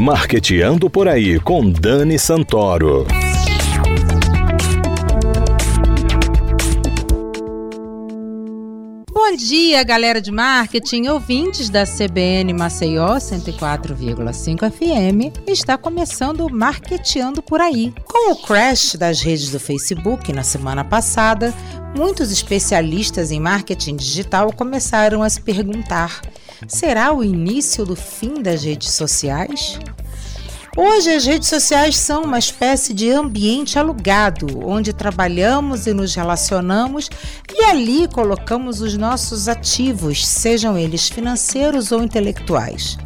Marqueteando por aí com Dani Santoro. Bom dia, galera de marketing, ouvintes da CBN Maceió 104,5 FM. Está começando o Marqueteando por aí. Com o crash das redes do Facebook na semana passada, muitos especialistas em marketing digital começaram a se perguntar: será o início do fim das redes sociais? Hoje, as redes sociais são uma espécie de ambiente alugado, onde trabalhamos e nos relacionamos e ali colocamos os nossos ativos, sejam eles financeiros ou intelectuais.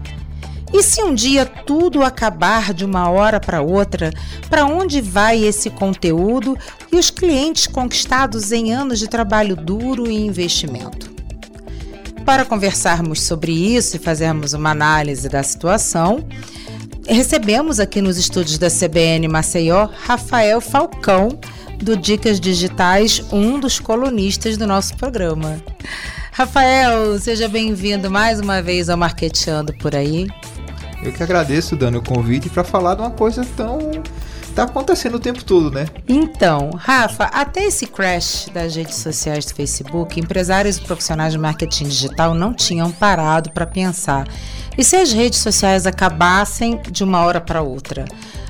E se um dia tudo acabar de uma hora para outra, para onde vai esse conteúdo e os clientes conquistados em anos de trabalho duro e investimento? Para conversarmos sobre isso e fazermos uma análise da situação, recebemos aqui nos estúdios da CBN Maceió Rafael Falcão, do Dicas Digitais, um dos colunistas do nosso programa. Rafael, seja bem-vindo mais uma vez ao Marqueteando por aí. Eu que agradeço, Dani, o convite para falar de uma coisa tão tá acontecendo o tempo todo, né? Então, Rafa, até esse crash das redes sociais do Facebook, empresários e profissionais de marketing digital não tinham parado para pensar e se as redes sociais acabassem de uma hora para outra?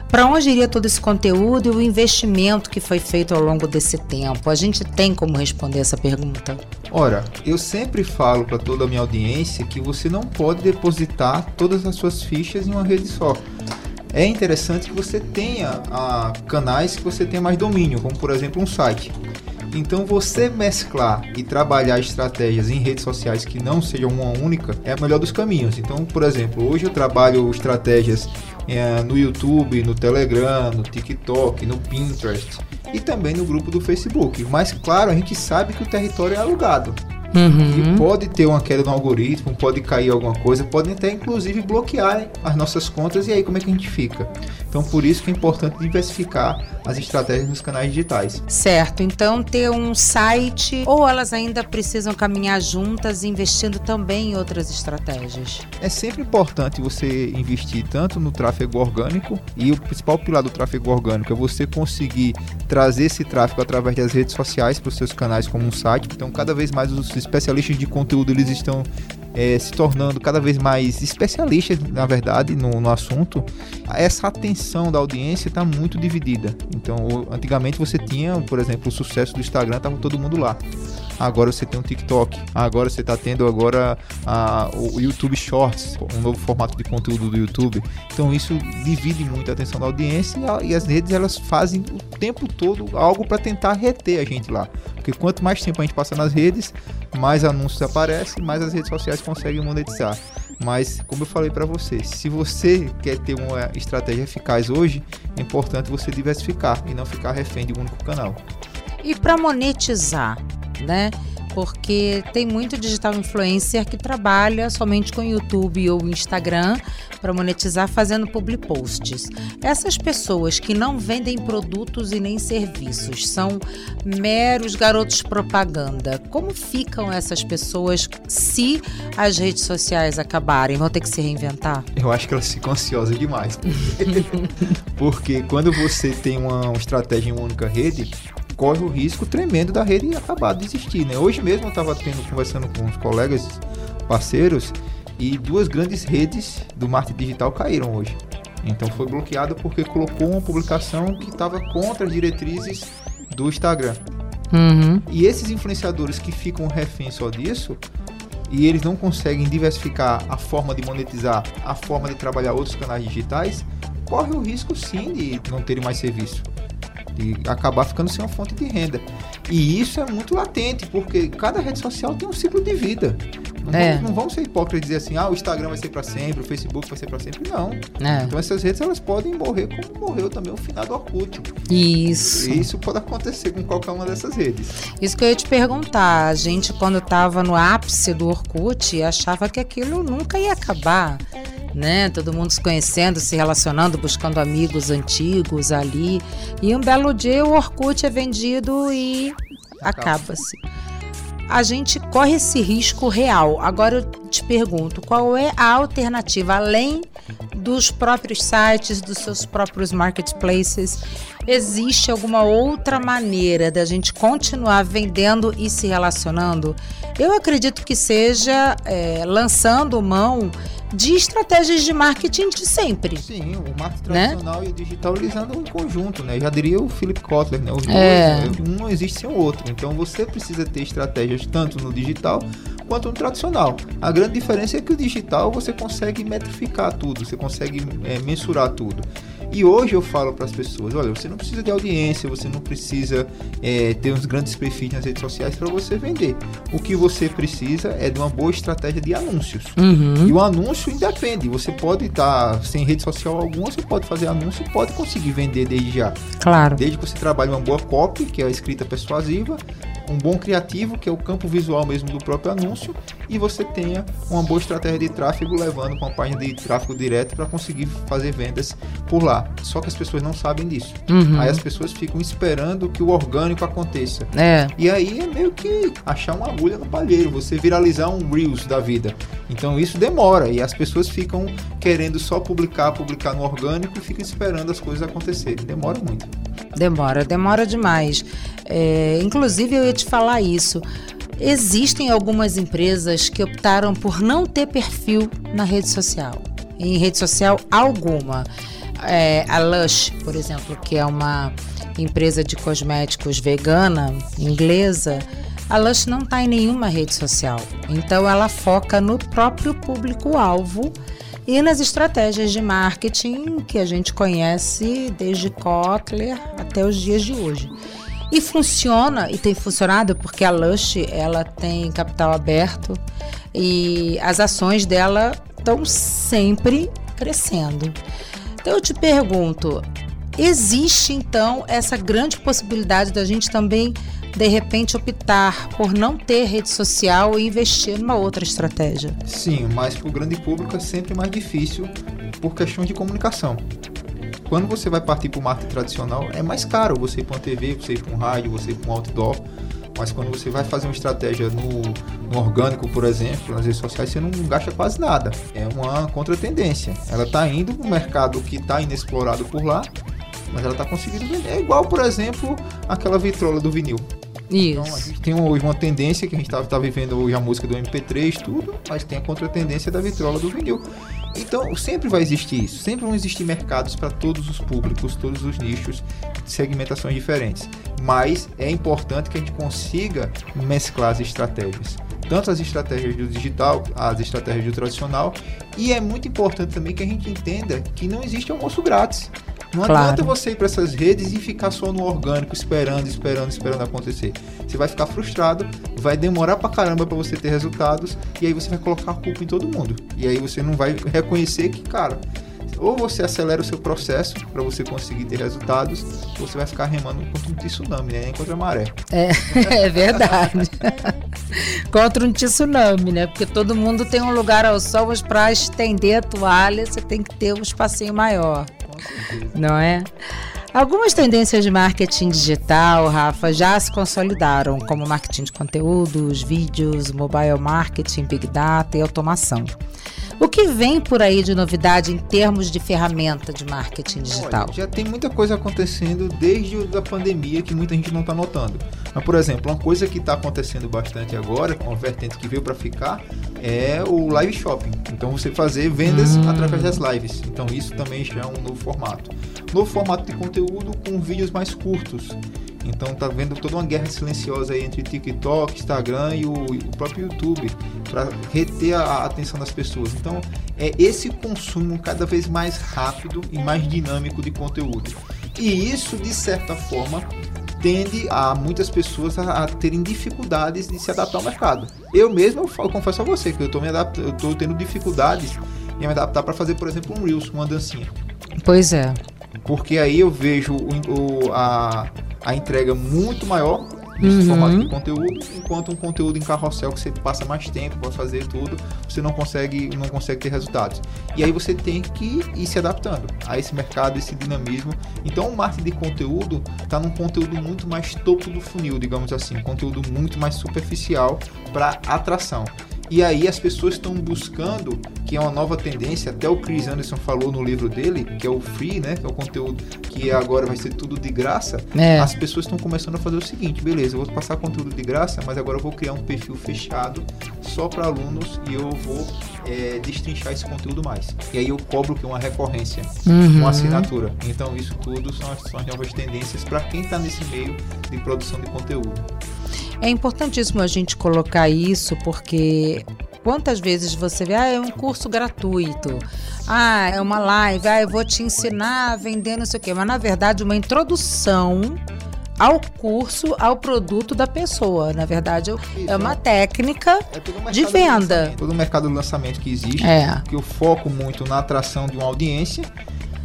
Para onde iria todo esse conteúdo e o investimento que foi feito ao longo desse tempo? A gente tem como responder essa pergunta? Ora, eu sempre falo para toda a minha audiência que você não pode depositar todas as suas fichas em uma rede só. É interessante que você tenha ah, canais que você tenha mais domínio, como por exemplo um site. Então você mesclar e trabalhar estratégias em redes sociais que não sejam uma única é o melhor dos caminhos. Então, por exemplo, hoje eu trabalho estratégias é, no YouTube, no Telegram, no TikTok, no Pinterest e também no grupo do Facebook. Mas claro, a gente sabe que o território é alugado. Uhum. E pode ter uma queda no algoritmo, pode cair alguma coisa, pode até inclusive bloquear as nossas contas e aí como é que a gente fica? Então por isso que é importante diversificar as estratégias nos canais digitais. Certo, então ter um site ou elas ainda precisam caminhar juntas investindo também em outras estratégias? É sempre importante você investir tanto no tráfego orgânico e o principal pilar do tráfego orgânico é você conseguir trazer esse tráfego através das redes sociais para os seus canais como um site. Então cada vez mais os especialistas de conteúdo eles estão é, se tornando cada vez mais especialistas, na verdade, no, no assunto, essa atenção da audiência está muito dividida. Então, antigamente você tinha, por exemplo, o sucesso do Instagram, estava todo mundo lá. Agora você tem um TikTok. Agora você está tendo agora a, o YouTube Shorts, um novo formato de conteúdo do YouTube. Então isso divide muito a atenção da audiência e as redes elas fazem o tempo todo algo para tentar reter a gente lá. Porque quanto mais tempo a gente passa nas redes, mais anúncios aparecem, mais as redes sociais conseguem monetizar. Mas, como eu falei para você, se você quer ter uma estratégia eficaz hoje, é importante você diversificar e não ficar refém de um único canal. E para monetizar, né? Porque tem muito digital influencer que trabalha somente com YouTube ou Instagram para monetizar fazendo public posts. Essas pessoas que não vendem produtos e nem serviços, são meros garotos propaganda. Como ficam essas pessoas se as redes sociais acabarem? Vão ter que se reinventar? Eu acho que elas ficam ansiosas demais. Porque quando você tem uma estratégia em uma única rede, corre o risco tremendo da rede acabar de existir, né? Hoje mesmo eu estava tendo conversando com uns colegas parceiros e duas grandes redes do marketing digital caíram hoje. Então foi bloqueado porque colocou uma publicação que estava contra as diretrizes do Instagram. Uhum. E esses influenciadores que ficam reféns só disso e eles não conseguem diversificar a forma de monetizar, a forma de trabalhar outros canais digitais, corre o risco sim de não terem mais serviço de acabar ficando sem uma fonte de renda. E isso é muito latente, porque cada rede social tem um ciclo de vida. Não, é. vamos, não vamos ser hipócritas e dizer assim, ah, o Instagram vai ser para sempre, o Facebook vai ser para sempre. Não. É. Então essas redes elas podem morrer como morreu também o final do Orkut. Isso. E isso pode acontecer com qualquer uma dessas redes. Isso que eu ia te perguntar. A gente, quando estava no ápice do Orkut, achava que aquilo nunca ia acabar né? Todo mundo se conhecendo, se relacionando, buscando amigos antigos ali. E um belo dia o Orkut é vendido e acaba-se. A gente corre esse risco real. Agora eu te pergunto, qual é a alternativa além dos próprios sites, dos seus próprios marketplaces? Existe alguma outra maneira da gente continuar vendendo e se relacionando? Eu acredito que seja é, lançando mão de estratégias de marketing de sempre. Sim, o marketing né? tradicional né? e o digital eles andam em conjunto, né? Já diria o Philip Kotler, né? Os é. dois, um não existe sem o outro. Então você precisa ter estratégias tanto no digital quanto no tradicional. A grande diferença é que o digital você consegue metrificar tudo, você consegue é, mensurar tudo. E hoje eu falo para as pessoas: olha, você não precisa de audiência, você não precisa é, ter uns grandes perfis nas redes sociais para você vender. O que você precisa é de uma boa estratégia de anúncios. Uhum. E o anúncio independe. Você pode estar tá, sem rede social alguma, você pode fazer anúncio e pode conseguir vender desde já. Claro. Desde que você trabalhe uma boa copy, que é a escrita persuasiva, um bom criativo, que é o campo visual mesmo do próprio anúncio, e você tenha uma boa estratégia de tráfego levando para uma página de tráfego direto para conseguir fazer vendas por lá. Só que as pessoas não sabem disso. Uhum. Aí as pessoas ficam esperando que o orgânico aconteça. É. E aí é meio que achar uma agulha no palheiro, você viralizar um Reels da vida. Então isso demora e as pessoas ficam querendo só publicar, publicar no orgânico e ficam esperando as coisas acontecerem. Demora muito. Demora, demora demais. É, inclusive, eu ia te falar isso. Existem algumas empresas que optaram por não ter perfil na rede social, em rede social alguma. É, a Lush, por exemplo, que é uma empresa de cosméticos vegana, inglesa, a Lush não está em nenhuma rede social. Então, ela foca no próprio público-alvo e nas estratégias de marketing que a gente conhece desde Kotler até os dias de hoje. E funciona e tem funcionado porque a Lush ela tem capital aberto e as ações dela estão sempre crescendo. Então eu te pergunto, existe então essa grande possibilidade da gente também de repente optar por não ter rede social e investir numa outra estratégia? Sim, mas para o grande público é sempre mais difícil por questão de comunicação. Quando você vai partir para o marketing tradicional, é mais caro você ir para uma TV, você ir para um rádio, você ir para um outdoor. Mas quando você vai fazer uma estratégia no, no, orgânico, por exemplo, nas redes sociais, você não gasta quase nada. É uma contratendência. Ela está indo para um mercado que está inexplorado por lá, mas ela está conseguindo vender. É igual, por exemplo, aquela vitrola do vinil. Isso. Então a gente tem hoje uma tendência que a gente está tá vivendo hoje a música do MP3, tudo, mas tem a contratendência da vitrola do vinil. Então sempre vai existir isso, sempre vão existir mercados para todos os públicos, todos os nichos, segmentações diferentes. Mas é importante que a gente consiga mesclar as estratégias tanto as estratégias do digital, as estratégias do tradicional, e é muito importante também que a gente entenda que não existe almoço grátis. Não claro. adianta você ir para essas redes e ficar só no orgânico, esperando, esperando, esperando acontecer. Você vai ficar frustrado, vai demorar pra caramba para você ter resultados, e aí você vai colocar a culpa em todo mundo. E aí você não vai reconhecer que, cara, ou você acelera o seu processo para você conseguir ter resultados, ou você vai ficar remando contra um tsunami, né? Nem contra a maré. É, é verdade. contra um tsunami, né? Porque todo mundo tem um lugar ao sol, mas para estender a toalha, você tem que ter um espacinho maior não é? Algumas tendências de marketing digital, Rafa, já se consolidaram, como marketing de conteúdos, vídeos, mobile marketing, big data e automação. O que vem por aí de novidade em termos de ferramenta de marketing digital? Olha, já tem muita coisa acontecendo desde a pandemia que muita gente não está notando. Mas, por exemplo, uma coisa que está acontecendo bastante agora, uma vertente que veio para ficar, é o live shopping. Então, você fazer vendas hum. através das lives. Então, isso também já é um novo formato. Novo formato de conteúdo com vídeos mais curtos. Então tá vendo toda uma guerra silenciosa entre TikTok, Instagram e o, o próprio YouTube para reter a, a, atenção das pessoas. Então é esse consumo cada vez mais rápido e mais dinâmico de conteúdo. E isso de certa forma tende a muitas pessoas a, a terem dificuldades de se adaptar ao mercado. Eu mesmo eu, falo, confesso a você que eu estou me adaptando, eu tô tendo dificuldades em me adaptar para fazer, por exemplo, um reels, uma dancinha. Pois é. Porque aí eu vejo o, o a, a entrega muito maior nesse uhum. formato de conteúdo, enquanto um conteúdo em carrossel que você passa mais tempo para fazer tudo, você não consegue, não consegue ter resultados. E aí você tem que ir se adaptando a esse mercado, esse dinamismo. Então o marketing de conteúdo está num conteúdo muito mais topo do funil, digamos assim, um conteúdo muito mais superficial para atração. E aí as pessoas estão buscando, que é uma nova tendência, até o Chris Anderson falou no livro dele, que é o free, né? Que é o conteúdo que agora vai ser tudo de graça. É. As pessoas estão começando a fazer o seguinte, beleza, eu vou passar conteúdo de graça, mas agora eu vou criar um perfil fechado só para alunos e eu vou é, destrinchar esse conteúdo mais. E aí eu cobro que uma recorrência, Uhum. uma assinatura. Então isso tudo são as, são as novas tendências para quem está nesse meio de produção de conteúdo. É importantíssimo a gente colocar isso porque quantas vezes você vê, ah, é um curso gratuito, ah, é uma live, ah, eu vou te ensinar a vender não sei o quê, mas na verdade uma introdução ao curso, ao produto da pessoa. Na verdade, é uma técnica. É de venda. lançamento, Todo o mercado de lançamento que existe, É. que eu foco muito na atração de uma audiência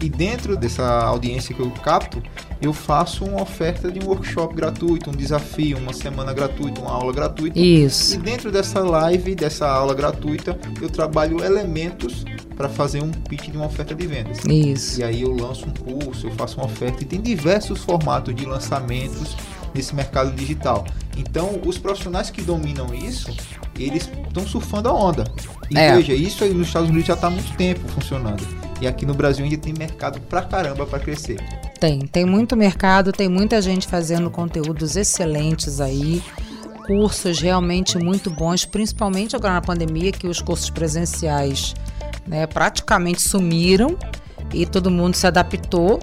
e dentro dessa audiência que eu capto, eu faço uma oferta de um workshop gratuito, um desafio, uma semana gratuita, uma aula gratuita. E Isso. dentro dessa live, dessa aula gratuita, eu trabalho elementos para fazer um pitch de uma oferta de vendas. Isso. E aí eu lanço um curso, eu faço uma oferta e tem diversos formatos de lançamentos nesse mercado digital. Então, os profissionais que dominam isso, eles estão surfando a onda. E É. veja, isso aí nos Estados Unidos já está há muito tempo funcionando. E aqui no Brasil ainda tem mercado pra caramba para crescer. Tem, tem muito mercado, tem muita gente fazendo conteúdos excelentes aí, cursos realmente muito bons, principalmente agora na pandemia, que os cursos presenciais né, praticamente sumiram e todo mundo se adaptou.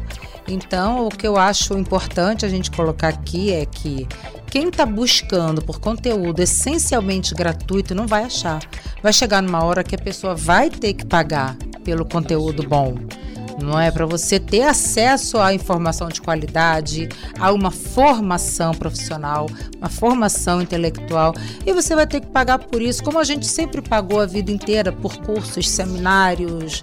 Então, o que eu acho importante a gente colocar aqui é que quem está buscando por conteúdo essencialmente gratuito não vai achar. Vai chegar numa hora que a pessoa vai ter que pagar pelo conteúdo bom não é para você ter acesso à informação de qualidade, a uma formação profissional, uma formação intelectual, e você vai ter que pagar por isso, como a gente sempre pagou a vida inteira por cursos, seminários,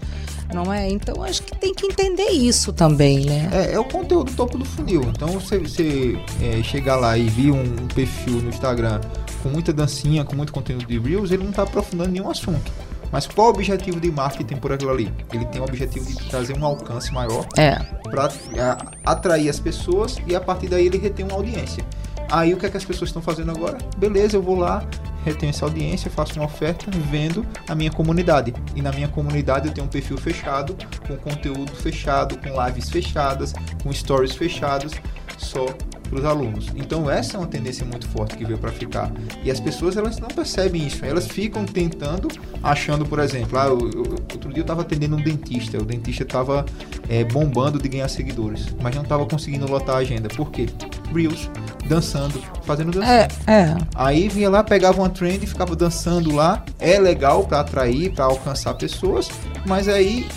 não é? Então acho que tem que entender isso também, né? É, é o conteúdo topo do funil. Então, você, você é, chegar lá e vir um, um perfil no Instagram com muita dancinha, com muito conteúdo de Reels, ele não está aprofundando nenhum assunto. Mas qual o objetivo de marketing por aquilo ali? Ele tem o objetivo de trazer um alcance maior É, para atrair as pessoas e a partir daí ele retém uma audiência. Aí o que é que as pessoas estão fazendo agora? Beleza, eu vou lá, retenho essa audiência, faço uma oferta, vendo a minha comunidade. E na minha comunidade eu tenho um perfil fechado, com conteúdo fechado, com lives fechadas, com stories fechados, só para os alunos. Então essa é uma tendência muito forte que veio para ficar. E as pessoas elas não percebem isso. Elas ficam tentando, achando, por exemplo, ah, eu, eu- outro dia eu estava atendendo um dentista. O dentista estava bombando de ganhar seguidores, mas não estava conseguindo lotar a agenda. Por quê? Reels, dançando, fazendo dancinha. é, é. Aí vinha lá, pegava uma trend e ficava dançando lá. É legal para atrair, para alcançar pessoas, mas aí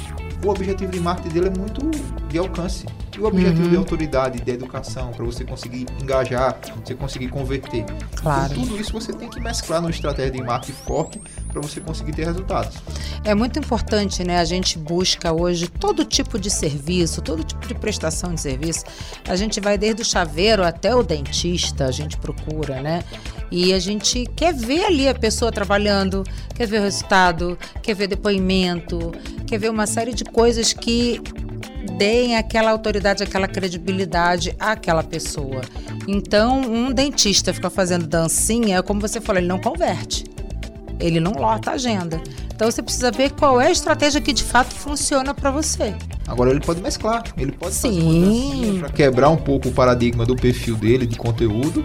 o objetivo de marketing dele é muito de alcance. E o objetivo Uhum. de autoridade, de educação, para você conseguir engajar, você conseguir converter. Claro. Então, tudo isso você tem que mesclar numa estratégia de marketing forte para você conseguir ter resultados. É muito importante, né? A gente busca hoje todo tipo de serviço, todo tipo de prestação de serviço. A gente vai desde o chaveiro até o dentista, a gente procura, né? E a gente quer ver ali a pessoa trabalhando, quer ver o resultado, quer ver depoimento, quer ver uma série de coisas que deem aquela autoridade, aquela credibilidade àquela pessoa. Então, um dentista fica fazendo dancinha, como você falou, ele não converte ele não lota a agenda. Então você precisa ver qual é a estratégia que de fato funciona para você. Agora ele pode mesclar, ele pode Sim. para quebrar um pouco o paradigma do perfil dele de conteúdo,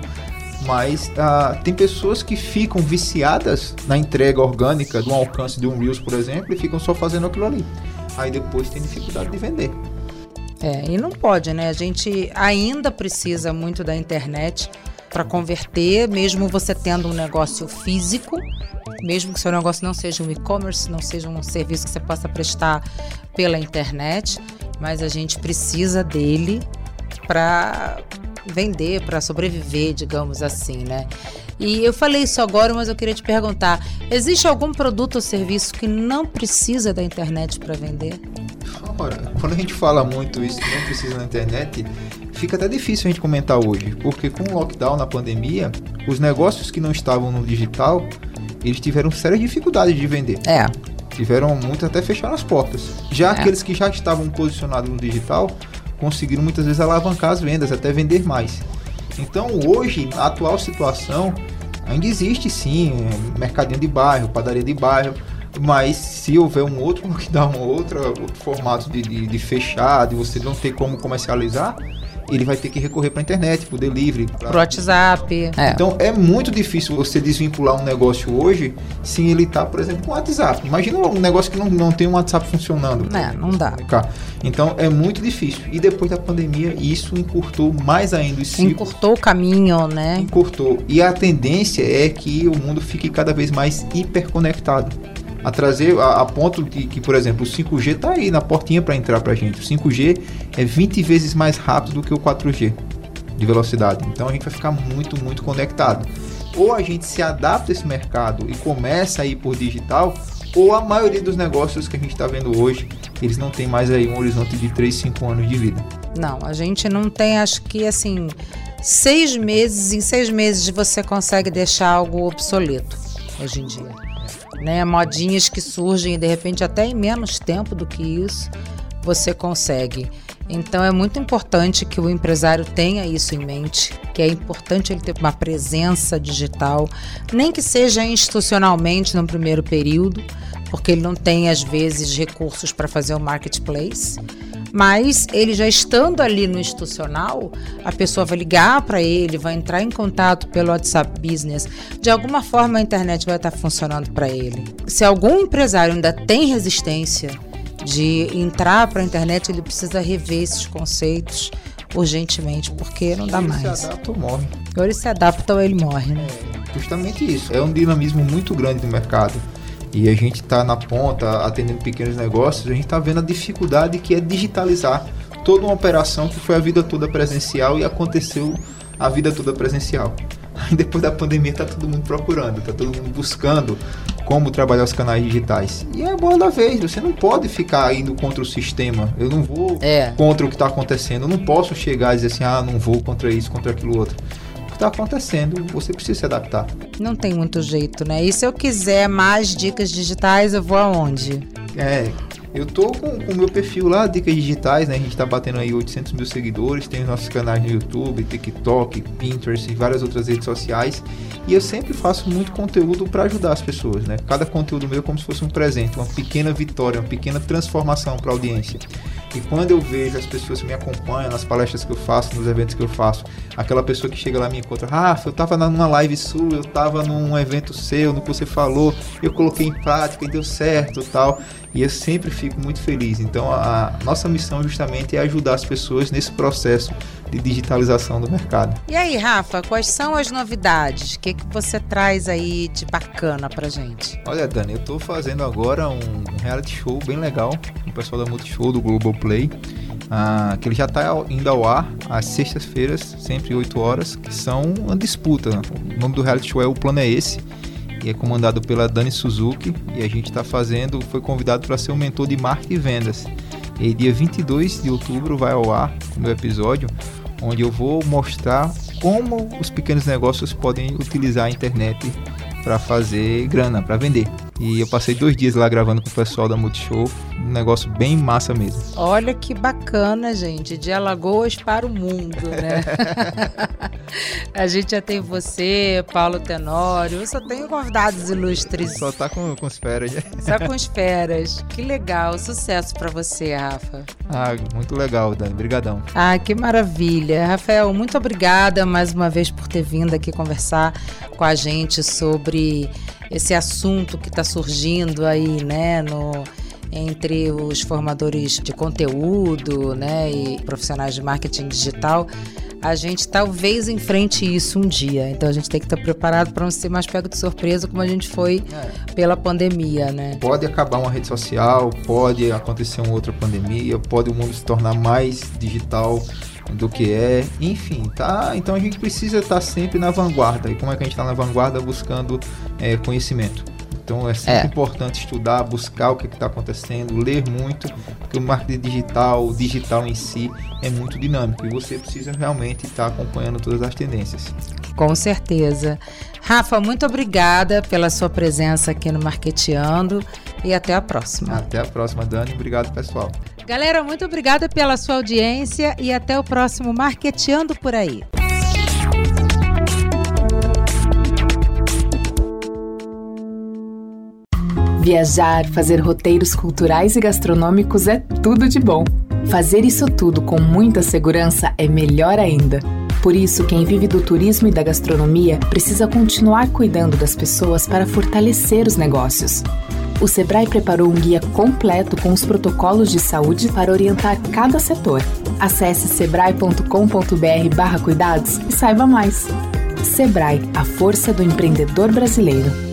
mas ah, tem pessoas que ficam viciadas na entrega orgânica do alcance de um Reels, por exemplo, e ficam só fazendo aquilo ali. Aí depois tem dificuldade de vender. É, e não pode, né? A gente ainda precisa muito da internet para converter, mesmo você tendo um negócio físico, mesmo que seu negócio não seja um e-commerce, não seja um serviço que você possa prestar pela internet, mas a gente precisa dele para vender, para sobreviver, digamos assim, né? E eu falei isso agora, mas eu queria te perguntar: existe algum produto ou serviço que não precisa da internet para vender? Ora, quando a gente fala muito isso que não precisa na internet, fica até difícil a gente comentar hoje, porque com o lockdown na pandemia, os negócios que não estavam no digital, eles tiveram sérias dificuldades de vender. É, Tiveram muito até fechar as portas. Já É. aqueles que já estavam posicionados no digital conseguiram muitas vezes alavancar as vendas, até vender mais. Então hoje, na atual situação, Ainda existe sim, é, mercadinho de bairro, padaria de bairro, mas se houver um outro lockdown, outra, outro formato de, de, de fechado, e você não ter como comercializar, ele vai ter que recorrer para a internet, para o delivery, para o WhatsApp. É. Então é muito difícil você desvincular um negócio hoje sem ele estar, tá, por exemplo, com o WhatsApp. Imagina um negócio que não, não tem um WhatsApp funcionando. É, não dá. Então é muito difícil. E depois da pandemia, isso encurtou mais ainda os Encurtou o caminho, né? Encurtou. E a tendência é que o mundo fique cada vez mais hiperconectado a trazer a, a ponto de que, por exemplo, o 5G está aí na portinha para entrar para a gente. O 5G é 20 vezes mais rápido do que o 4G de velocidade. Então a gente vai ficar muito, muito conectado. Ou a gente se adapta a esse mercado e começa a ir por digital, ou a maioria dos negócios que a gente está vendo hoje, eles não tem mais aí um horizonte de 3, 5 anos de vida. Não, a gente não tem, acho que assim, seis meses, em seis meses você consegue deixar algo obsoleto hoje em dia né? Modinhas que surgem de repente até em menos tempo do que isso você consegue. Então é muito importante que o empresário tenha isso em mente, que é importante ele ter uma presença digital, nem que seja institucionalmente no primeiro período, porque ele não tem às vezes recursos para fazer o marketplace mas ele já estando ali no institucional, a pessoa vai ligar para ele, vai entrar em contato pelo WhatsApp Business. De alguma forma a internet vai estar funcionando para ele. Se algum empresário ainda tem resistência de entrar para a internet, ele precisa rever esses conceitos urgentemente, porque não dá mais. Ele se adapta ou morre. Ou ele se adapta ou ele morre, né? É, justamente isso. É um dinamismo muito grande do mercado e a gente está na ponta atendendo pequenos negócios, a gente está vendo a dificuldade que é digitalizar toda uma operação que foi a vida toda presencial e aconteceu a vida toda presencial. Aí depois da pandemia está todo mundo procurando, está todo mundo buscando como trabalhar os canais digitais. E é a bola da vez, você não pode ficar indo contra o sistema. Eu não vou é. contra o que está acontecendo. Eu não posso chegar e dizer assim, ah, não vou contra isso, contra aquilo outro está acontecendo, você precisa se adaptar. Não tem muito jeito, né? E se eu quiser mais dicas digitais, eu vou aonde? É, eu tô com o meu perfil lá, Dicas Digitais, né? A gente tá batendo aí 800 mil seguidores, tem os nossos canais no YouTube, TikTok, Pinterest e várias outras redes sociais. E eu sempre faço muito conteúdo para ajudar as pessoas, né? Cada conteúdo meu é como se fosse um presente, uma pequena vitória, uma pequena transformação para a audiência. E quando eu vejo as pessoas que me acompanham nas palestras que eu faço, nos eventos que eu faço, aquela pessoa que chega lá me encontra, Rafa, eu tava numa live sua, eu tava num evento seu, no que você falou, eu coloquei em prática e deu certo tal. E eu sempre fico muito feliz. Então a nossa missão justamente é ajudar as pessoas nesse processo de digitalização do mercado. E aí, Rafa, quais são as novidades? O que, que você traz aí de bacana pra gente? Olha, Dani, eu tô fazendo agora um reality show bem legal com o pessoal da Multishow do Global Play. Ah, que ele já está indo ao ar às sextas-feiras, sempre 8 horas, que são uma disputa. O nome do reality show é O Plano é Esse, e é comandado pela Dani Suzuki, e a gente está fazendo, foi convidado para ser o um mentor de marketing e vendas. E dia 22 de outubro vai ao ar o meu episódio, onde eu vou mostrar como os pequenos negócios podem utilizar a internet para fazer grana, para vender. E eu passei dois dias lá gravando com o pessoal da Multishow, um negócio bem massa mesmo. Olha que bacana, gente, de Alagoas para o mundo, né? a gente já tem você, Paulo Tenório, eu só tenho convidados ilustres. Só tá com, com esferas. Só com esferas. Que legal, sucesso para você, Rafa. Ah, muito legal, Dani, brigadão. Ah, que maravilha. Rafael, muito obrigada mais uma vez por ter vindo aqui conversar com a gente sobre esse assunto que está surgindo aí, né, no, entre os formadores de conteúdo, né, e profissionais de marketing digital, a gente talvez enfrente isso um dia. Então a gente tem que estar preparado para não ser mais pego de surpresa como a gente foi é. pela pandemia, né? Pode acabar uma rede social, pode acontecer uma outra pandemia, pode o mundo se tornar mais digital do que é, enfim, tá? Então a gente precisa estar sempre na vanguarda. E como é que a gente está na vanguarda buscando é, conhecimento? Então é sempre é. importante estudar, buscar o que está acontecendo, ler muito, porque o marketing digital, o digital em si, é muito dinâmico e você precisa realmente estar acompanhando todas as tendências. Com certeza. Rafa, muito obrigada pela sua presença aqui no Marqueteando e até a próxima. Até a próxima, Dani. Obrigado, pessoal. Galera, muito obrigada pela sua audiência e até o próximo Marqueteando por aí. Viajar, fazer roteiros culturais e gastronômicos é tudo de bom. Fazer isso tudo com muita segurança é melhor ainda. Por isso, quem vive do turismo e da gastronomia precisa continuar cuidando das pessoas para fortalecer os negócios. O Sebrae preparou um guia completo com os protocolos de saúde para orientar cada setor. Acesse sebrae.com.br/cuidados e saiba mais. Sebrae, a força do empreendedor brasileiro.